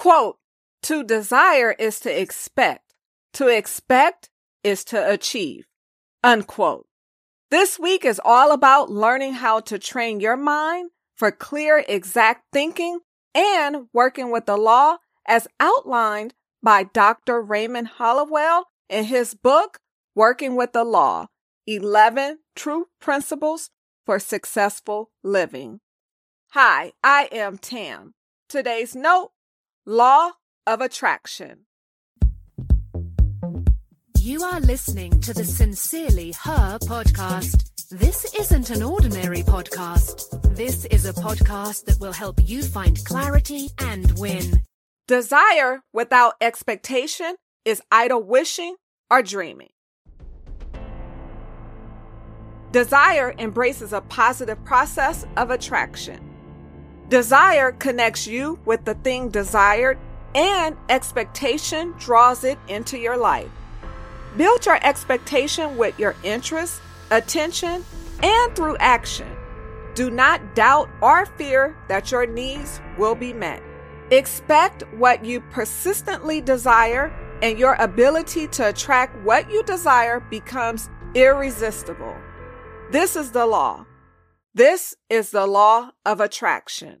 Quote, to desire is to expect. To expect is to achieve. Unquote. This week is all about learning how to train your mind for clear, exact thinking and working with the law as outlined by Dr. Raymond Holliwell in his book, Working with the Law 11 True Principles for Successful Living. Hi, I am Tam. Today's note Law of Attraction. You are listening to the Sincerely Her podcast. This isn't an ordinary podcast. This is a podcast that will help you find clarity and win. Desire without expectation is idle wishing or dreaming. Desire embraces a positive process of attraction. Desire connects you with the thing desired, and expectation draws it into your life. Build your expectation with your interest, attention, and through action. Do not doubt or fear that your needs will be met. Expect what you persistently desire, and your ability to attract what you desire becomes irresistible. This is the law. This is the law of attraction.